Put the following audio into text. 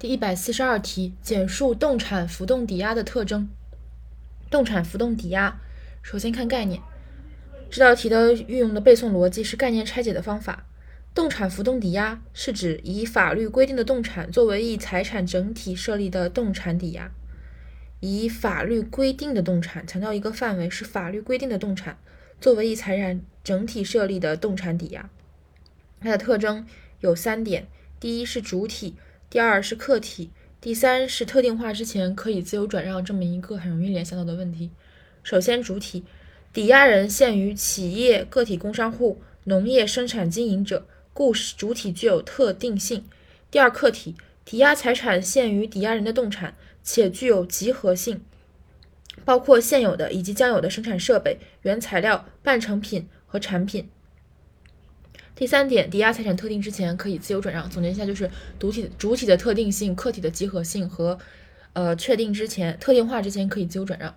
第一百四十二题，简述动产浮动抵押的特征。动产浮动抵押，首先看概念。这道题的运用的背诵逻辑是概念拆解的方法。动产浮动抵押是指以法律规定的动产作为一财产整体设立的动产抵押。以法律规定的动产，强调一个范围是法律规定的动产作为一财产整体设立的动产抵押。它的特征有三点：第一是主体。第二是客体，第三是特定化之前可以自由转让这么一个很容易联想到的问题。首先，主体抵押人限于企业、个体工商户、农业生产经营者，故主体具有特定性。第二，客体抵押财产限于抵押人的动产，且具有集合性，包括现有的以及将有的生产设备、原材料、半成品和产品。第三点，抵押财产特定之前可以自由转让。总结一下，就是主体主体的特定性、客体的集合性和呃确定之前特定化之前可以自由转让。